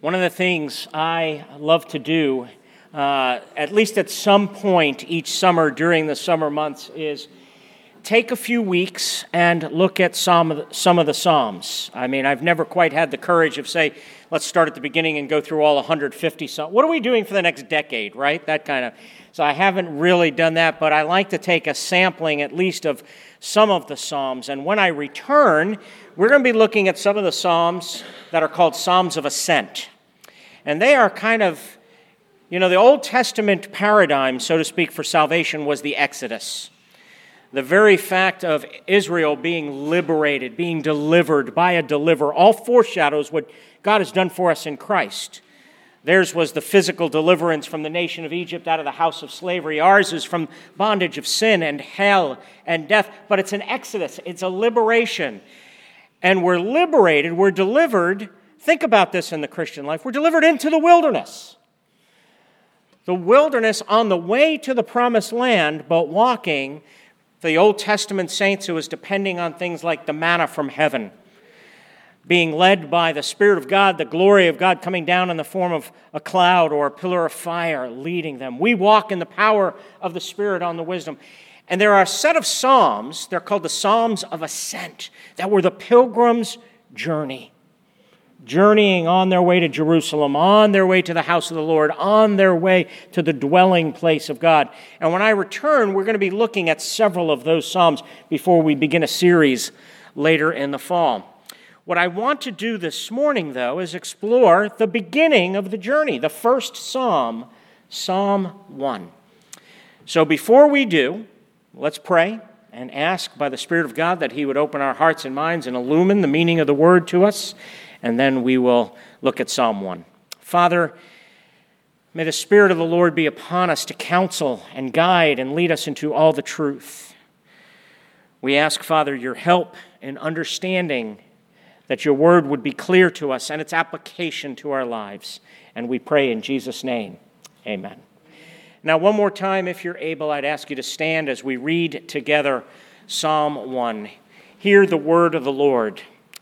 One of the things I love to do, uh, at least at some point each summer during the summer months, is take a few weeks and look at some of the, some of the Psalms. I mean, I've never quite had the courage of say, let's start at the beginning and go through all 150 Psalms. What are we doing for the next decade, right? That kind of. So I haven't really done that, but I like to take a sampling at least of some of the Psalms. And when I return, we're going to be looking at some of the Psalms that are called Psalms of Ascent. And they are kind of, you know, the Old Testament paradigm, so to speak, for salvation was the Exodus. The very fact of Israel being liberated, being delivered by a deliverer, all foreshadows what God has done for us in Christ. Theirs was the physical deliverance from the nation of Egypt out of the house of slavery. Ours is from bondage of sin and hell and death. But it's an exodus, it's a liberation and we're liberated, we're delivered. Think about this in the Christian life. We're delivered into the wilderness. The wilderness on the way to the promised land, but walking the Old Testament saints who was depending on things like the manna from heaven, being led by the Spirit of God, the glory of God coming down in the form of a cloud or a pillar of fire leading them. We walk in the power of the Spirit on the wisdom. And there are a set of Psalms, they're called the Psalms of Ascent, that were the pilgrim's journey. Journeying on their way to Jerusalem, on their way to the house of the Lord, on their way to the dwelling place of God. And when I return, we're going to be looking at several of those Psalms before we begin a series later in the fall. What I want to do this morning, though, is explore the beginning of the journey, the first Psalm, Psalm 1. So before we do, Let's pray and ask by the Spirit of God that He would open our hearts and minds and illumine the meaning of the Word to us, and then we will look at Psalm 1. Father, may the Spirit of the Lord be upon us to counsel and guide and lead us into all the truth. We ask, Father, your help in understanding that your word would be clear to us and its application to our lives. And we pray in Jesus' name. Amen. Now, one more time, if you're able, I'd ask you to stand as we read together Psalm 1. Hear the word of the Lord.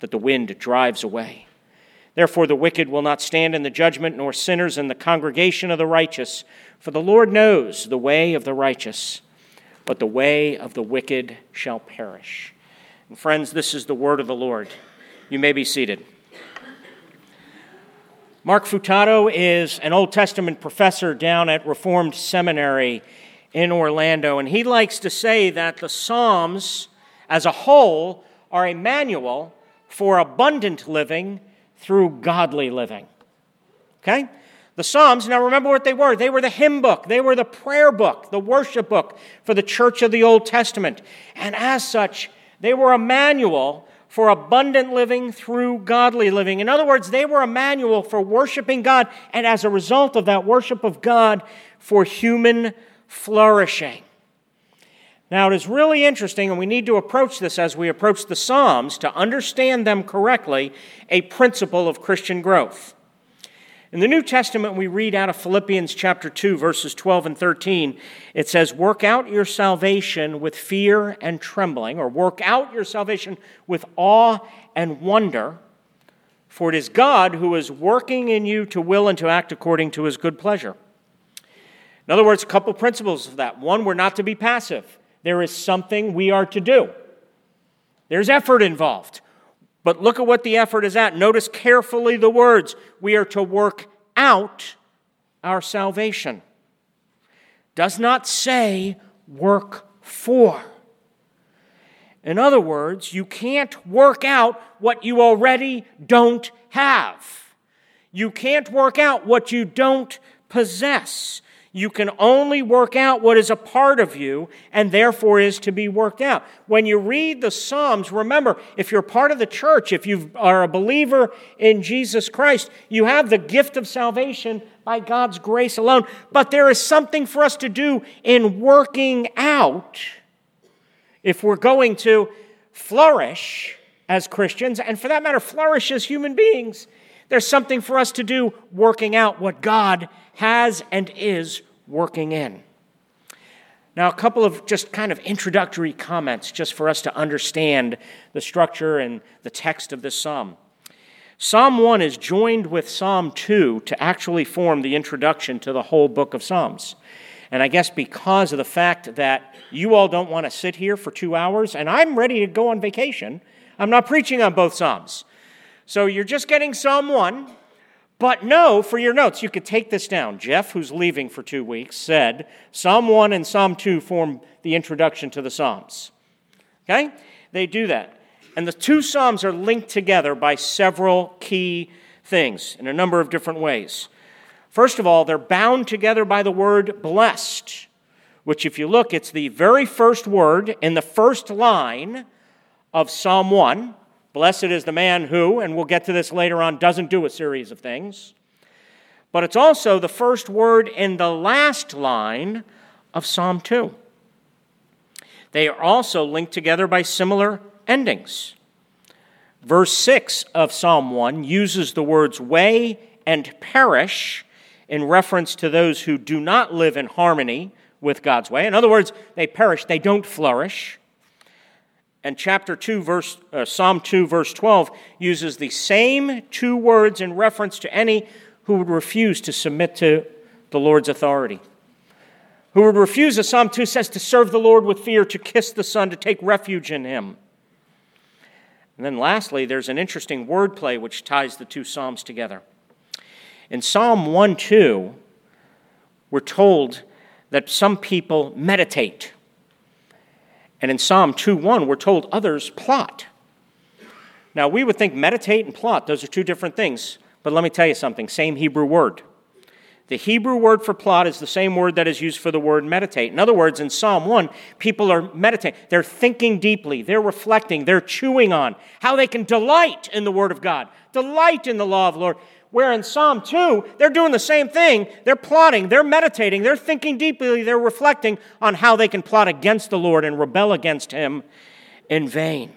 that the wind drives away. Therefore, the wicked will not stand in the judgment, nor sinners in the congregation of the righteous. For the Lord knows the way of the righteous, but the way of the wicked shall perish. And friends, this is the word of the Lord. You may be seated. Mark Futato is an Old Testament professor down at Reformed Seminary in Orlando, and he likes to say that the Psalms as a whole are a manual for abundant living through godly living. Okay? The Psalms, now remember what they were. They were the hymn book, they were the prayer book, the worship book for the church of the Old Testament. And as such, they were a manual for abundant living through godly living. In other words, they were a manual for worshiping God, and as a result of that worship of God, for human flourishing. Now, it is really interesting, and we need to approach this as we approach the Psalms to understand them correctly, a principle of Christian growth. In the New Testament, we read out of Philippians chapter 2, verses 12 and 13. It says, Work out your salvation with fear and trembling, or work out your salvation with awe and wonder, for it is God who is working in you to will and to act according to his good pleasure. In other words, a couple principles of that. One, we're not to be passive, there is something we are to do, there's effort involved. But look at what the effort is at. Notice carefully the words. We are to work out our salvation. Does not say work for. In other words, you can't work out what you already don't have. You can't work out what you don't possess. You can only work out what is a part of you and therefore is to be worked out. When you read the Psalms, remember, if you're part of the church, if you are a believer in Jesus Christ, you have the gift of salvation by God's grace alone. But there is something for us to do in working out if we're going to flourish as Christians, and for that matter, flourish as human beings. There's something for us to do working out what God has and is working in. Now, a couple of just kind of introductory comments just for us to understand the structure and the text of this psalm. Psalm 1 is joined with Psalm 2 to actually form the introduction to the whole book of Psalms. And I guess because of the fact that you all don't want to sit here for two hours, and I'm ready to go on vacation, I'm not preaching on both Psalms. So you're just getting Psalm 1. But no, for your notes, you could take this down. Jeff, who's leaving for two weeks, said Psalm 1 and Psalm 2 form the introduction to the Psalms. Okay? They do that. And the two Psalms are linked together by several key things in a number of different ways. First of all, they're bound together by the word blessed, which, if you look, it's the very first word in the first line of Psalm 1. Blessed is the man who, and we'll get to this later on, doesn't do a series of things. But it's also the first word in the last line of Psalm 2. They are also linked together by similar endings. Verse 6 of Psalm 1 uses the words way and perish in reference to those who do not live in harmony with God's way. In other words, they perish, they don't flourish. And chapter 2, verse, uh, Psalm 2, verse 12, uses the same two words in reference to any who would refuse to submit to the Lord's authority. Who would refuse, as Psalm 2 says, to serve the Lord with fear, to kiss the Son, to take refuge in Him. And then lastly, there's an interesting wordplay which ties the two Psalms together. In Psalm 1 2, we're told that some people meditate. And in Psalm 2:1, we're told others plot. Now, we would think meditate and plot, those are two different things. But let me tell you something same Hebrew word. The Hebrew word for plot is the same word that is used for the word meditate. In other words, in Psalm 1, people are meditating. They're thinking deeply. They're reflecting. They're chewing on how they can delight in the Word of God, delight in the law of the Lord. Where in Psalm 2, they're doing the same thing. They're plotting, they're meditating, they're thinking deeply, they're reflecting on how they can plot against the Lord and rebel against Him in vain.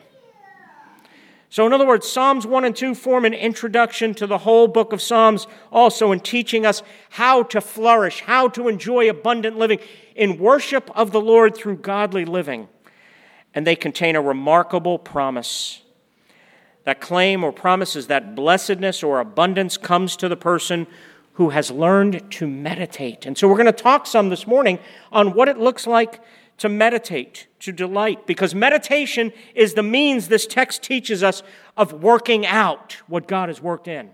So, in other words, Psalms 1 and 2 form an introduction to the whole book of Psalms, also in teaching us how to flourish, how to enjoy abundant living in worship of the Lord through godly living. And they contain a remarkable promise that claim or promises that blessedness or abundance comes to the person who has learned to meditate. And so we're going to talk some this morning on what it looks like to meditate, to delight, because meditation is the means this text teaches us of working out what God has worked in.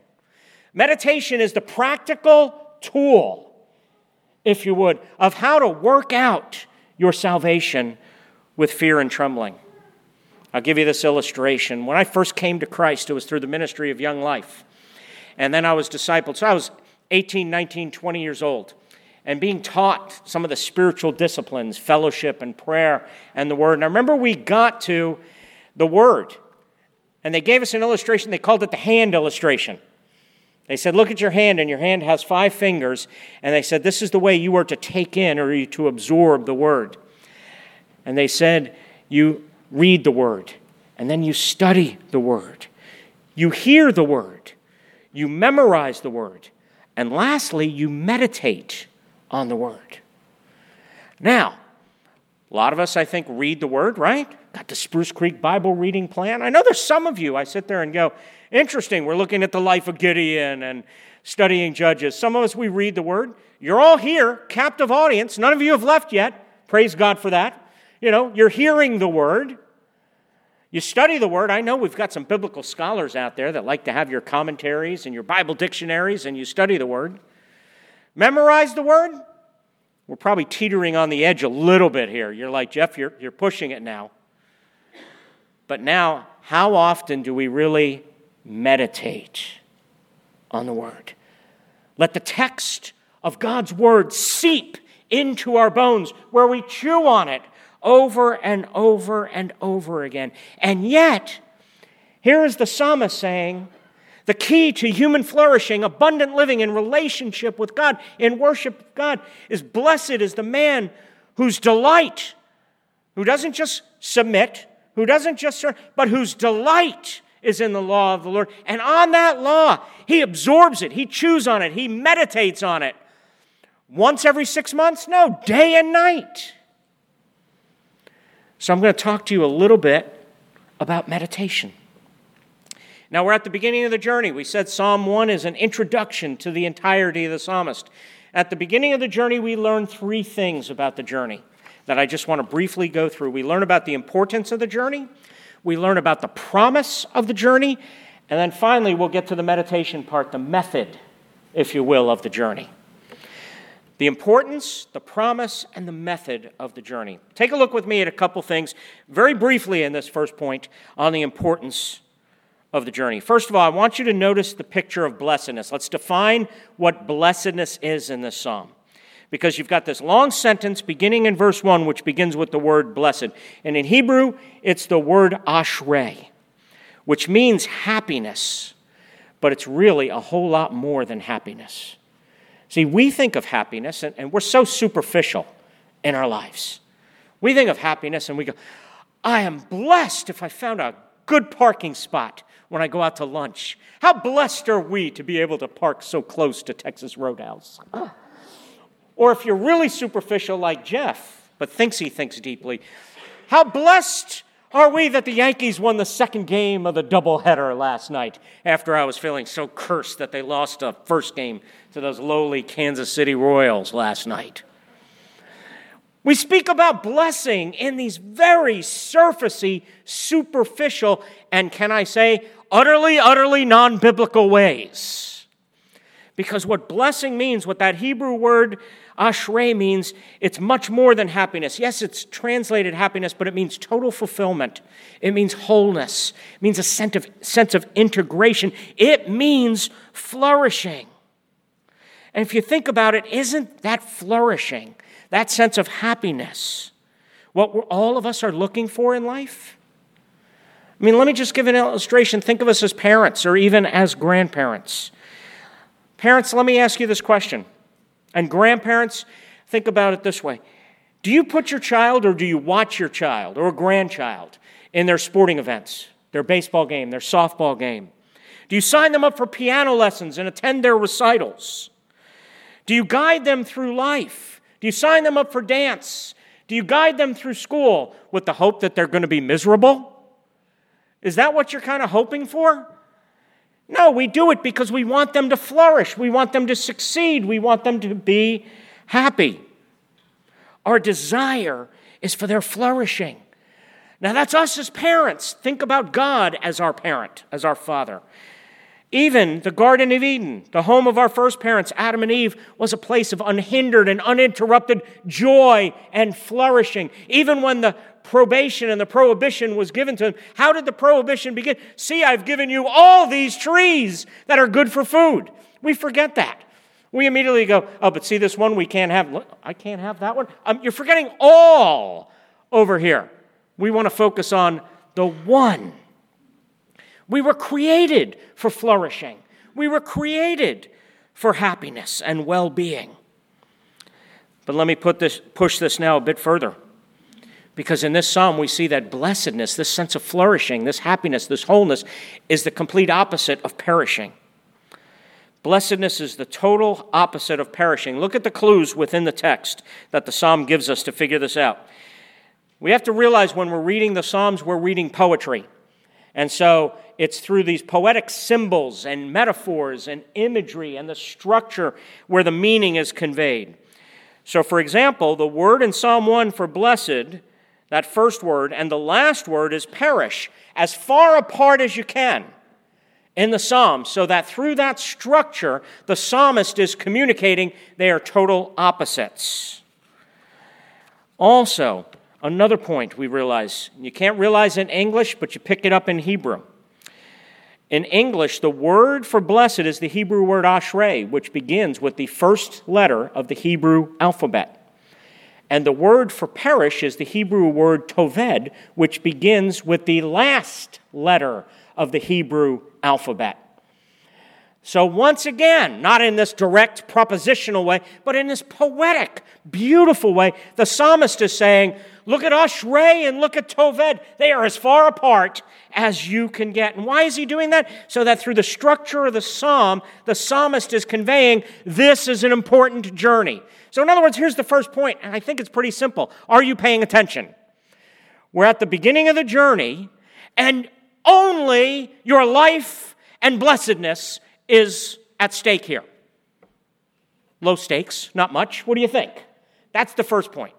Meditation is the practical tool, if you would, of how to work out your salvation with fear and trembling. I'll give you this illustration. When I first came to Christ, it was through the ministry of Young Life. And then I was discipled. So I was 18, 19, 20 years old and being taught some of the spiritual disciplines, fellowship and prayer and the Word. And I remember we got to the Word, and they gave us an illustration. They called it the hand illustration. They said, Look at your hand, and your hand has five fingers. And they said, This is the way you are to take in or to absorb the Word. And they said, You read the Word, and then you study the Word. You hear the Word, you memorize the Word, and lastly, you meditate on the Word. Now, a lot of us, I think, read the Word, right? Got the Spruce Creek Bible reading plan. I know there's some of you, I sit there and go, interesting, we're looking at the life of Gideon and studying Judges. Some of us, we read the Word. You're all here, captive audience. None of you have left yet. Praise God for that. You know, you're hearing the word. You study the word. I know we've got some biblical scholars out there that like to have your commentaries and your Bible dictionaries and you study the word. Memorize the word. We're probably teetering on the edge a little bit here. You're like, Jeff, you're, you're pushing it now. But now, how often do we really meditate on the word? Let the text of God's word seep into our bones, where we chew on it over and over and over again. And yet, here is the psalmist saying, the key to human flourishing, abundant living in relationship with God, in worship of God, is blessed is the man whose delight, who doesn't just submit, who doesn't just serve, but whose delight is in the law of the Lord. And on that law, he absorbs it, he chews on it, he meditates on it. Once every six months? No, day and night. So I'm going to talk to you a little bit about meditation. Now, we're at the beginning of the journey. We said Psalm 1 is an introduction to the entirety of the psalmist. At the beginning of the journey, we learn three things about the journey that I just want to briefly go through. We learn about the importance of the journey, we learn about the promise of the journey, and then finally, we'll get to the meditation part, the method, if you will, of the journey. The importance, the promise, and the method of the journey. Take a look with me at a couple things, very briefly in this first point, on the importance of the journey. First of all, I want you to notice the picture of blessedness. Let's define what blessedness is in this psalm. Because you've got this long sentence beginning in verse 1, which begins with the word blessed. And in Hebrew, it's the word ashrei, which means happiness, but it's really a whole lot more than happiness. See, we think of happiness, and, and we're so superficial in our lives. We think of happiness and we go, I am blessed if I found a good parking spot when I go out to lunch. How blessed are we to be able to park so close to Texas Roadhouse? Or if you're really superficial like Jeff, but thinks he thinks deeply, how blessed are we that the Yankees won the second game of the doubleheader last night after I was feeling so cursed that they lost a first game to those lowly Kansas City Royals last night? We speak about blessing in these very surfacey, superficial, and can I say, utterly, utterly non biblical ways. Because what blessing means, what that Hebrew word ashrei means, it's much more than happiness. Yes, it's translated happiness, but it means total fulfillment. It means wholeness. It means a sense of, sense of integration. It means flourishing. And if you think about it, isn't that flourishing, that sense of happiness, what all of us are looking for in life? I mean, let me just give an illustration. Think of us as parents or even as grandparents. Parents, let me ask you this question. And grandparents, think about it this way Do you put your child or do you watch your child or grandchild in their sporting events, their baseball game, their softball game? Do you sign them up for piano lessons and attend their recitals? Do you guide them through life? Do you sign them up for dance? Do you guide them through school with the hope that they're going to be miserable? Is that what you're kind of hoping for? No, we do it because we want them to flourish. We want them to succeed. We want them to be happy. Our desire is for their flourishing. Now, that's us as parents. Think about God as our parent, as our father. Even the Garden of Eden, the home of our first parents, Adam and Eve, was a place of unhindered and uninterrupted joy and flourishing. Even when the probation and the prohibition was given to them, how did the prohibition begin? See, I've given you all these trees that are good for food. We forget that. We immediately go, oh, but see this one we can't have. I can't have that one. Um, you're forgetting all over here. We want to focus on the one we were created for flourishing. We were created for happiness and well being. But let me put this, push this now a bit further. Because in this psalm, we see that blessedness, this sense of flourishing, this happiness, this wholeness, is the complete opposite of perishing. Blessedness is the total opposite of perishing. Look at the clues within the text that the psalm gives us to figure this out. We have to realize when we're reading the psalms, we're reading poetry. And so it's through these poetic symbols and metaphors and imagery and the structure where the meaning is conveyed. So, for example, the word in Psalm 1 for blessed, that first word, and the last word is perish, as far apart as you can in the psalm, so that through that structure, the psalmist is communicating they are total opposites. Also, Another point we realize you can't realize in English, but you pick it up in Hebrew. In English, the word for blessed is the Hebrew word ashrei, which begins with the first letter of the Hebrew alphabet. And the word for perish is the Hebrew word toved, which begins with the last letter of the Hebrew alphabet. So, once again, not in this direct propositional way, but in this poetic, beautiful way, the psalmist is saying, Look at Ashrei and look at Toved. They are as far apart as you can get. And why is he doing that? So that through the structure of the psalm, the psalmist is conveying this is an important journey. So, in other words, here's the first point, and I think it's pretty simple. Are you paying attention? We're at the beginning of the journey, and only your life and blessedness is at stake here. Low stakes, not much. What do you think? That's the first point.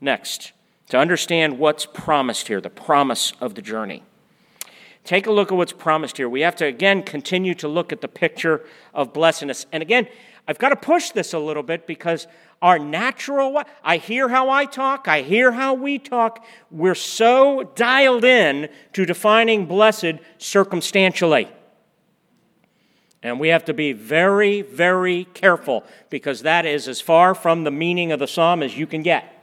Next, to understand what's promised here, the promise of the journey. Take a look at what's promised here. We have to, again, continue to look at the picture of blessedness. And again, I've got to push this a little bit because our natural, I hear how I talk, I hear how we talk. We're so dialed in to defining blessed circumstantially. And we have to be very, very careful because that is as far from the meaning of the psalm as you can get.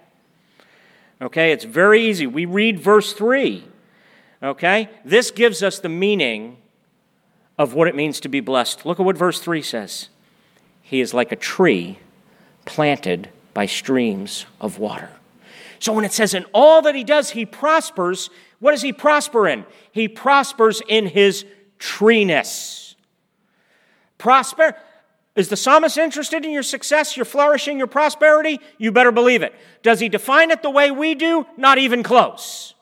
Okay, it's very easy. We read verse 3. Okay, this gives us the meaning of what it means to be blessed. Look at what verse 3 says He is like a tree planted by streams of water. So when it says, in all that he does, he prospers, what does he prosper in? He prospers in his treeness. Prosper. Is the psalmist interested in your success, your flourishing, your prosperity? You better believe it. Does he define it the way we do? Not even close.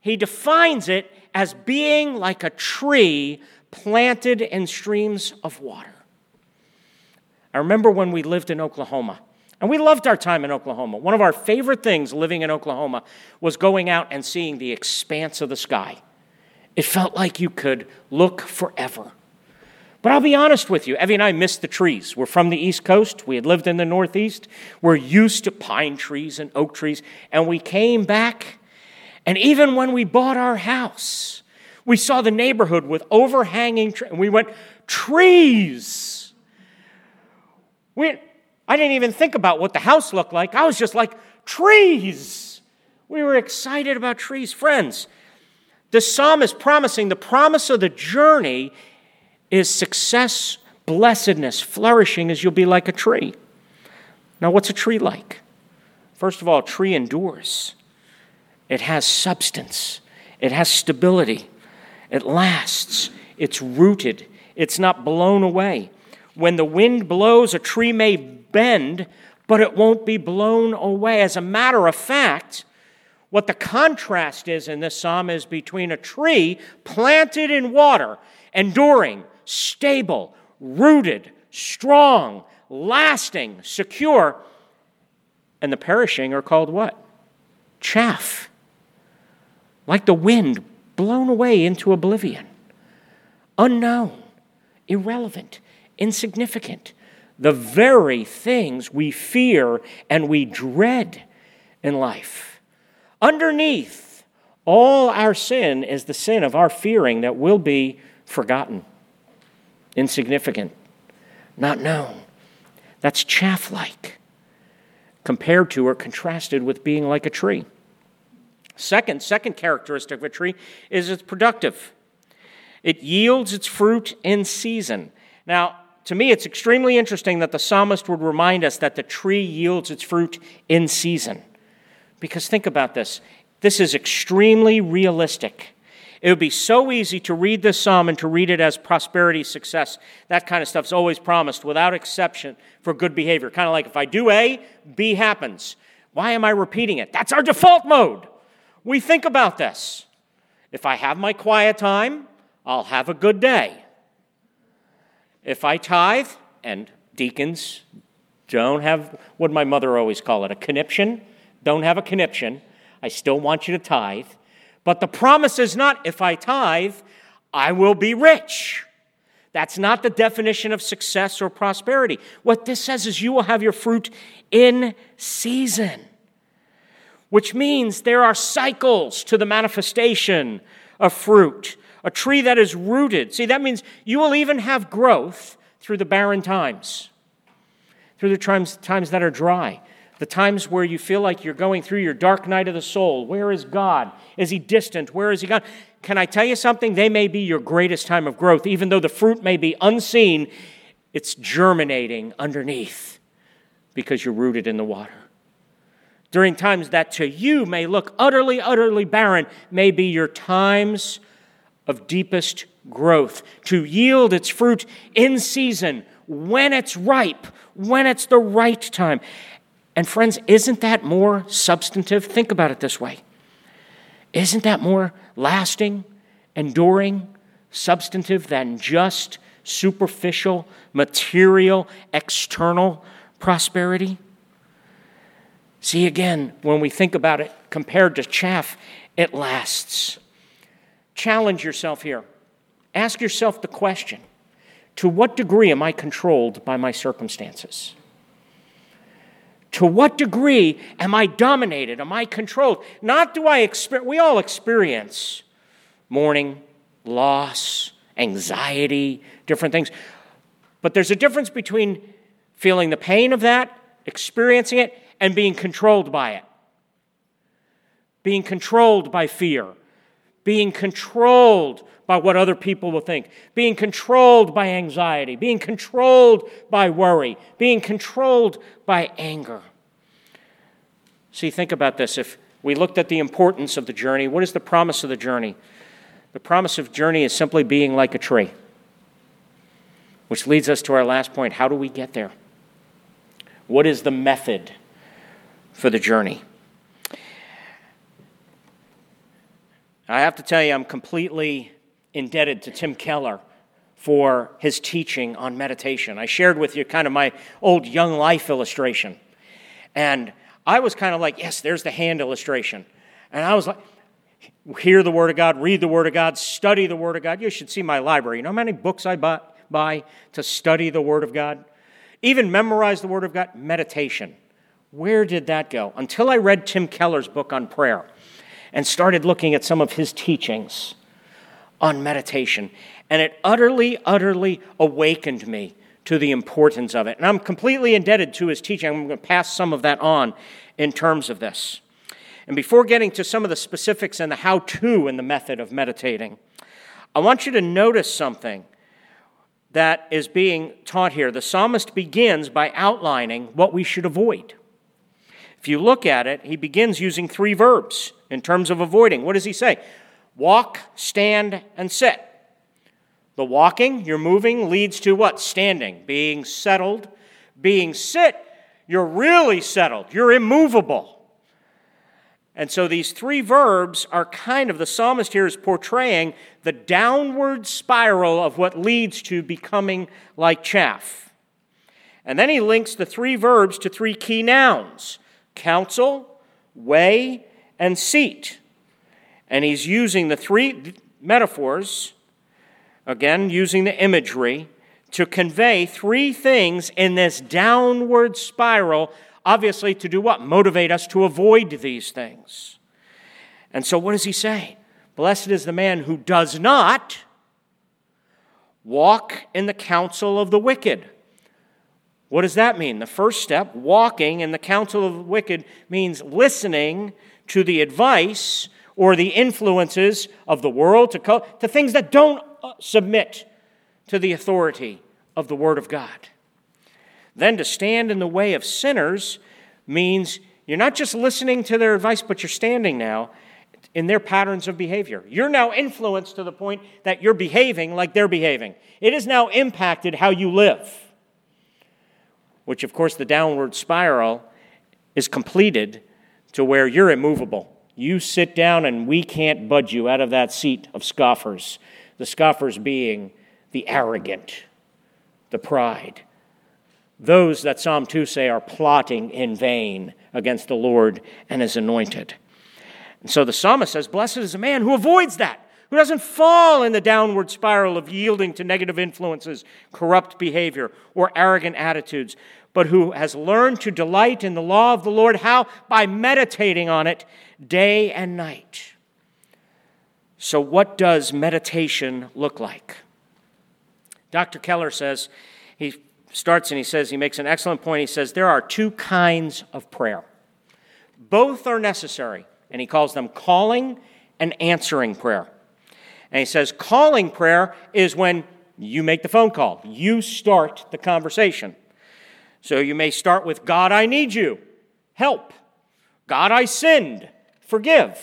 He defines it as being like a tree planted in streams of water. I remember when we lived in Oklahoma, and we loved our time in Oklahoma. One of our favorite things living in Oklahoma was going out and seeing the expanse of the sky. It felt like you could look forever. But I'll be honest with you, Evie and I missed the trees. We're from the East Coast. We had lived in the Northeast. We're used to pine trees and oak trees. And we came back, and even when we bought our house, we saw the neighborhood with overhanging trees. And we went, trees! We, I didn't even think about what the house looked like. I was just like, trees! We were excited about trees. Friends, the psalm is promising the promise of the journey is success, blessedness, flourishing as you'll be like a tree. Now, what's a tree like? First of all, a tree endures, it has substance, it has stability, it lasts, it's rooted, it's not blown away. When the wind blows, a tree may bend, but it won't be blown away. As a matter of fact, what the contrast is in this psalm is between a tree planted in water, enduring, stable, rooted, strong, lasting, secure. And the perishing are called what? Chaff. Like the wind blown away into oblivion. Unknown, irrelevant, insignificant. The very things we fear and we dread in life. Underneath all our sin is the sin of our fearing that will be forgotten insignificant, not known. That's chaff like compared to or contrasted with being like a tree. Second, second characteristic of a tree is it's productive. It yields its fruit in season. Now, to me, it's extremely interesting that the psalmist would remind us that the tree yields its fruit in season. Because think about this this is extremely realistic. It would be so easy to read this psalm and to read it as prosperity, success. That kind of stuff is always promised without exception for good behavior. Kind of like if I do A, B happens. Why am I repeating it? That's our default mode. We think about this. If I have my quiet time, I'll have a good day. If I tithe, and deacons don't have what my mother always called it, a conniption, don't have a conniption. I still want you to tithe. But the promise is not if I tithe, I will be rich. That's not the definition of success or prosperity. What this says is you will have your fruit in season, which means there are cycles to the manifestation of fruit. a tree that is rooted. See, that means you will even have growth through the barren times, through the times, times that are dry, the times where you feel like you're going through your dark night of the soul. Where is God? Is He distant? Where is He gone? Can I tell you something? They may be your greatest time of growth. Even though the fruit may be unseen, it's germinating underneath because you're rooted in the water. During times that to you may look utterly, utterly barren, may be your times of deepest growth to yield its fruit in season when it's ripe, when it's the right time. And friends, isn't that more substantive? Think about it this way. Isn't that more lasting, enduring, substantive than just superficial, material, external prosperity? See, again, when we think about it compared to chaff, it lasts. Challenge yourself here. Ask yourself the question To what degree am I controlled by my circumstances? To what degree am I dominated? Am I controlled? Not do I experience, we all experience mourning, loss, anxiety, different things. But there's a difference between feeling the pain of that, experiencing it, and being controlled by it. Being controlled by fear, being controlled by what other people will think, being controlled by anxiety, being controlled by worry, being controlled by anger. See, think about this. If we looked at the importance of the journey, what is the promise of the journey? The promise of journey is simply being like a tree. Which leads us to our last point. How do we get there? What is the method for the journey? I have to tell you, I'm completely indebted to Tim Keller for his teaching on meditation. I shared with you kind of my old young life illustration. And I was kind of like, yes, there's the hand illustration. And I was like, hear the Word of God, read the Word of God, study the Word of God. You should see my library. You know how many books I buy, buy to study the Word of God? Even memorize the Word of God? Meditation. Where did that go? Until I read Tim Keller's book on prayer and started looking at some of his teachings on meditation. And it utterly, utterly awakened me to the importance of it. And I'm completely indebted to his teaching. I'm going to pass some of that on in terms of this. And before getting to some of the specifics and the how to and the method of meditating, I want you to notice something that is being taught here. The psalmist begins by outlining what we should avoid. If you look at it, he begins using three verbs in terms of avoiding. What does he say? Walk, stand, and sit. The walking, you're moving, leads to what? Standing, being settled. Being sit, you're really settled, you're immovable. And so these three verbs are kind of, the psalmist here is portraying the downward spiral of what leads to becoming like chaff. And then he links the three verbs to three key nouns counsel, way, and seat. And he's using the three metaphors, again, using the imagery, to convey three things in this downward spiral, obviously, to do what? Motivate us to avoid these things. And so, what does he say? Blessed is the man who does not walk in the counsel of the wicked. What does that mean? The first step, walking in the counsel of the wicked, means listening to the advice or the influences of the world, to, to things that don't uh, submit to the authority of the Word of God. Then to stand in the way of sinners means you're not just listening to their advice, but you're standing now in their patterns of behavior. You're now influenced to the point that you're behaving like they're behaving. It has now impacted how you live, which, of course, the downward spiral is completed to where you're immovable. You sit down and we can't budge you out of that seat of scoffers. The scoffers being the arrogant, the pride. Those that Psalm 2 say are plotting in vain against the Lord and his anointed. And so the psalmist says, Blessed is a man who avoids that, who doesn't fall in the downward spiral of yielding to negative influences, corrupt behavior, or arrogant attitudes, but who has learned to delight in the law of the Lord. How? By meditating on it day and night. So, what does meditation look like? Dr. Keller says, he starts and he says, he makes an excellent point. He says, there are two kinds of prayer. Both are necessary, and he calls them calling and answering prayer. And he says, calling prayer is when you make the phone call, you start the conversation. So you may start with, God, I need you, help. God, I sinned, forgive.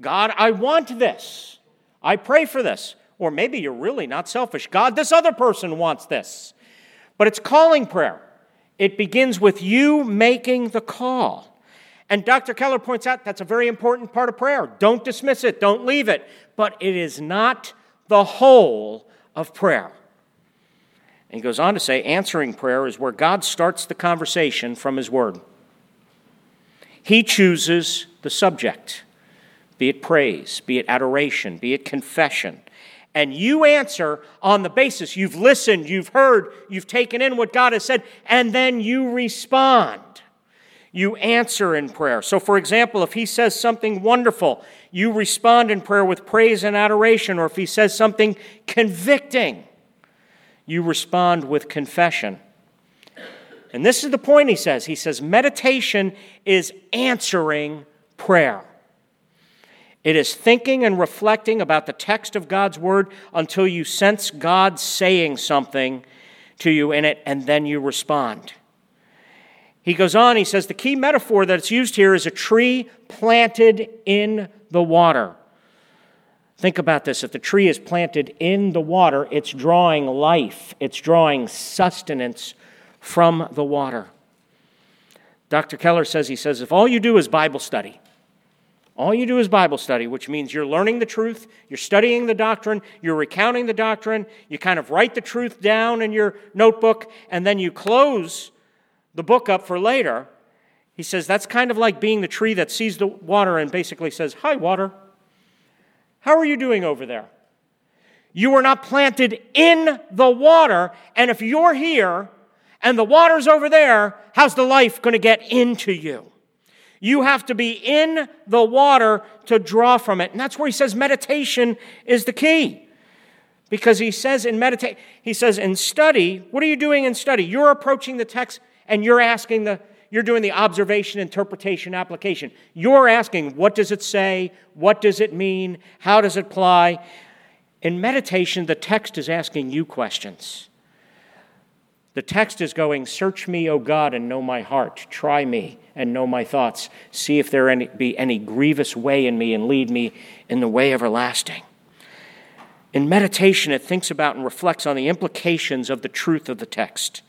God, I want this, I pray for this. Or maybe you're really not selfish. God, this other person wants this. But it's calling prayer. It begins with you making the call. And Dr. Keller points out that's a very important part of prayer. Don't dismiss it, don't leave it. But it is not the whole of prayer. And he goes on to say answering prayer is where God starts the conversation from his word. He chooses the subject, be it praise, be it adoration, be it confession and you answer on the basis you've listened, you've heard, you've taken in what God has said, and then you respond. You answer in prayer. So, for example, if He says something wonderful, you respond in prayer with praise and adoration, or if He says something convicting, you respond with confession. And this is the point He says. He says, meditation is answering prayer. It is thinking and reflecting about the text of God's word until you sense God saying something to you in it, and then you respond. He goes on, he says the key metaphor that's used here is a tree planted in the water. Think about this. If the tree is planted in the water, it's drawing life, it's drawing sustenance from the water. Dr. Keller says, he says, if all you do is Bible study, all you do is Bible study, which means you're learning the truth, you're studying the doctrine, you're recounting the doctrine, you kind of write the truth down in your notebook, and then you close the book up for later. He says that's kind of like being the tree that sees the water and basically says, Hi, water. How are you doing over there? You were not planted in the water, and if you're here and the water's over there, how's the life going to get into you? You have to be in the water to draw from it. And that's where he says meditation is the key. Because he says in meditate, he says in study, what are you doing in study? You're approaching the text and you're asking the you're doing the observation, interpretation, application. You're asking, what does it say? What does it mean? How does it apply? In meditation, the text is asking you questions. The text is going, Search me, O God, and know my heart. Try me and know my thoughts. See if there any, be any grievous way in me and lead me in the way everlasting. In meditation, it thinks about and reflects on the implications of the truth of the text.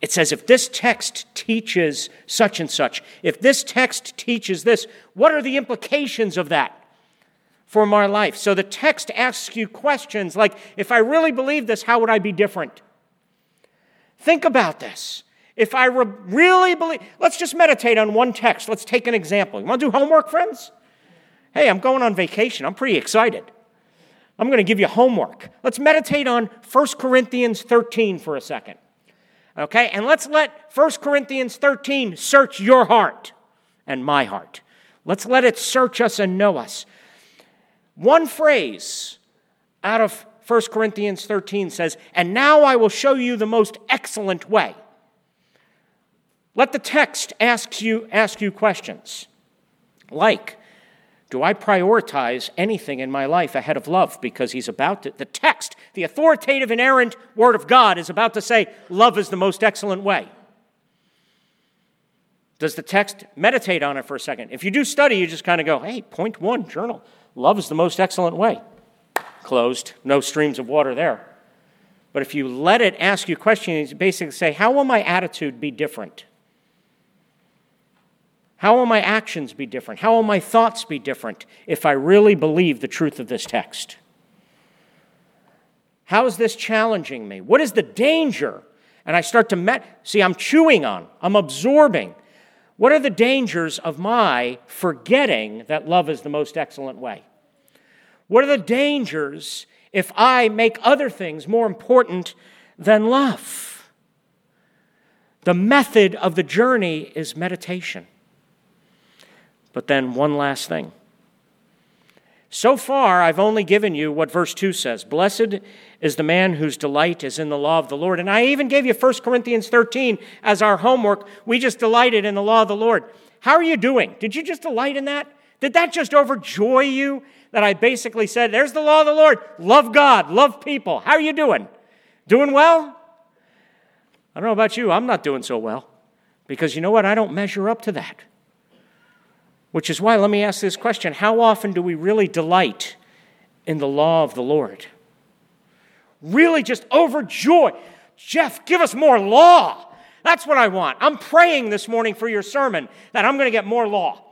It says, if this text teaches such and such, if this text teaches this, what are the implications of that for my life? So the text asks you questions like, if I really believe this, how would I be different? Think about this. If I re- really believe, let's just meditate on one text. Let's take an example. You want to do homework, friends? Hey, I'm going on vacation. I'm pretty excited. I'm going to give you homework. Let's meditate on 1 Corinthians 13 for a second. Okay? And let's let 1 Corinthians 13 search your heart and my heart. Let's let it search us and know us. One phrase out of 1 Corinthians 13 says, And now I will show you the most excellent way. Let the text ask you, ask you questions like, do I prioritize anything in my life ahead of love? Because he's about to, the text, the authoritative, inerrant word of God is about to say, love is the most excellent way. Does the text meditate on it for a second? If you do study, you just kind of go, hey, point one, journal. Love is the most excellent way closed, no streams of water there. But if you let it ask you questions, basically say, How will my attitude be different? How will my actions be different? How will my thoughts be different if I really believe the truth of this text? How is this challenging me? What is the danger? And I start to met see I'm chewing on, I'm absorbing. What are the dangers of my forgetting that love is the most excellent way? What are the dangers if I make other things more important than love? The method of the journey is meditation. But then, one last thing So far, I've only given you what verse 2 says Blessed is the man whose delight is in the law of the Lord. And I even gave you 1 Corinthians 13 as our homework. We just delighted in the law of the Lord. How are you doing? Did you just delight in that? Did that just overjoy you that I basically said, There's the law of the Lord. Love God, love people. How are you doing? Doing well? I don't know about you. I'm not doing so well because you know what? I don't measure up to that. Which is why, let me ask this question How often do we really delight in the law of the Lord? Really just overjoy. Jeff, give us more law. That's what I want. I'm praying this morning for your sermon that I'm going to get more law.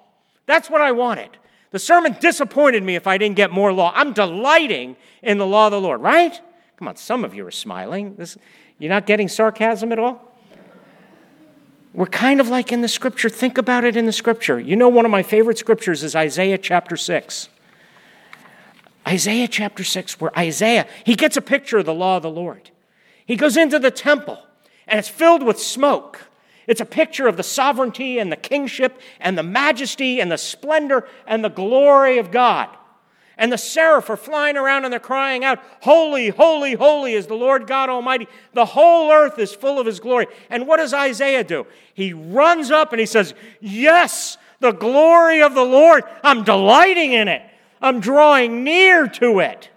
That's what I wanted. The sermon disappointed me if I didn't get more law. I'm delighting in the law of the Lord, right? Come on, some of you are smiling. This, you're not getting sarcasm at all? We're kind of like in the scripture. Think about it in the scripture. You know, one of my favorite scriptures is Isaiah chapter 6. Isaiah chapter 6, where Isaiah, he gets a picture of the law of the Lord. He goes into the temple, and it's filled with smoke. It's a picture of the sovereignty and the kingship and the majesty and the splendor and the glory of God. And the seraph are flying around and they're crying out, Holy, holy, holy is the Lord God Almighty. The whole earth is full of his glory. And what does Isaiah do? He runs up and he says, Yes, the glory of the Lord. I'm delighting in it. I'm drawing near to it.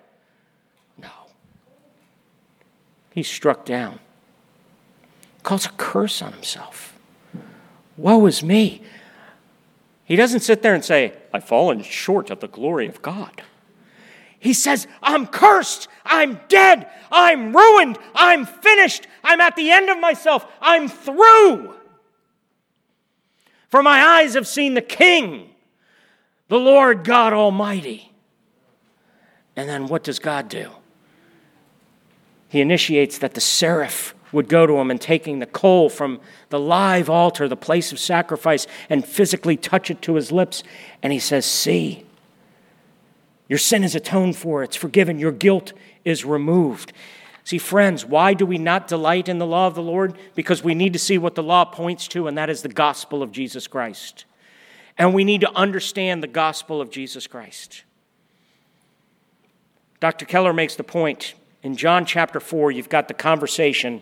No. He's struck down, calls a curse on himself. Woe is me. He doesn't sit there and say, I've fallen short of the glory of God. He says, I'm cursed. I'm dead. I'm ruined. I'm finished. I'm at the end of myself. I'm through. For my eyes have seen the King, the Lord God Almighty. And then what does God do? He initiates that the seraph would go to him and taking the coal from the live altar, the place of sacrifice, and physically touch it to his lips. And he says, See, your sin is atoned for, it's forgiven, your guilt is removed. See, friends, why do we not delight in the law of the Lord? Because we need to see what the law points to, and that is the gospel of Jesus Christ. And we need to understand the gospel of Jesus Christ. Dr. Keller makes the point in John chapter 4, you've got the conversation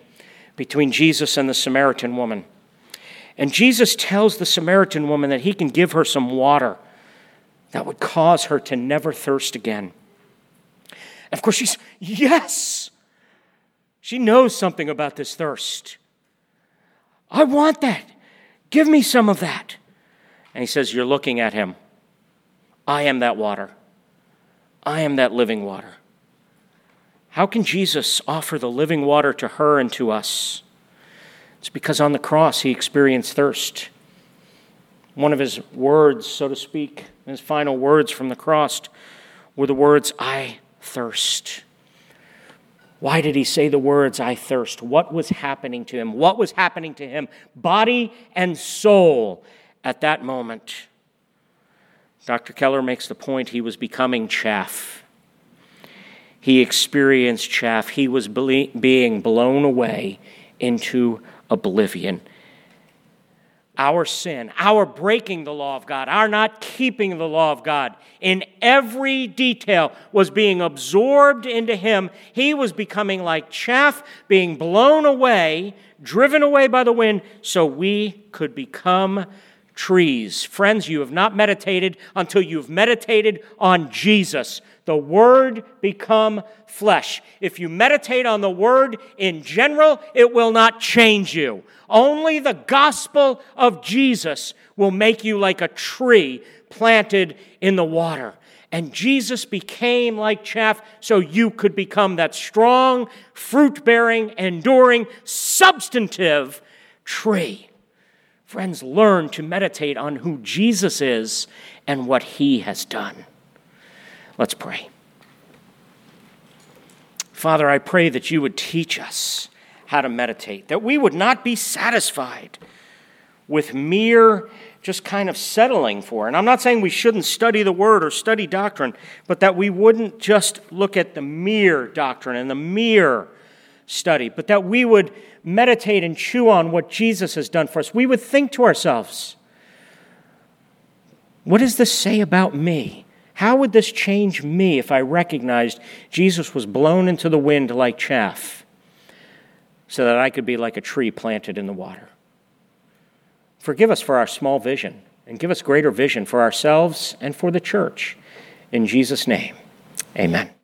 between Jesus and the Samaritan woman. And Jesus tells the Samaritan woman that he can give her some water that would cause her to never thirst again. And of course, she's, yes! She knows something about this thirst. I want that. Give me some of that. And he says, You're looking at him. I am that water. I am that living water. How can Jesus offer the living water to her and to us? It's because on the cross he experienced thirst. One of his words, so to speak, his final words from the cross were the words, I thirst. Why did he say the words, I thirst? What was happening to him? What was happening to him, body and soul, at that moment? Dr. Keller makes the point he was becoming chaff. He experienced chaff. He was being blown away into oblivion. Our sin, our breaking the law of God, our not keeping the law of God, in every detail was being absorbed into him. He was becoming like chaff, being blown away, driven away by the wind, so we could become trees. Friends, you have not meditated until you've meditated on Jesus the Word become flesh. If you meditate on the Word in general, it will not change you. Only the gospel of Jesus will make you like a tree planted in the water. And Jesus became like chaff so you could become that strong, fruit bearing, enduring, substantive tree. Friends, learn to meditate on who Jesus is and what he has done. Let's pray. Father, I pray that you would teach us how to meditate, that we would not be satisfied with mere just kind of settling for. And I'm not saying we shouldn't study the word or study doctrine, but that we wouldn't just look at the mere doctrine and the mere study, but that we would meditate and chew on what Jesus has done for us. We would think to ourselves, what does this say about me? How would this change me if I recognized Jesus was blown into the wind like chaff so that I could be like a tree planted in the water? Forgive us for our small vision and give us greater vision for ourselves and for the church. In Jesus' name, amen.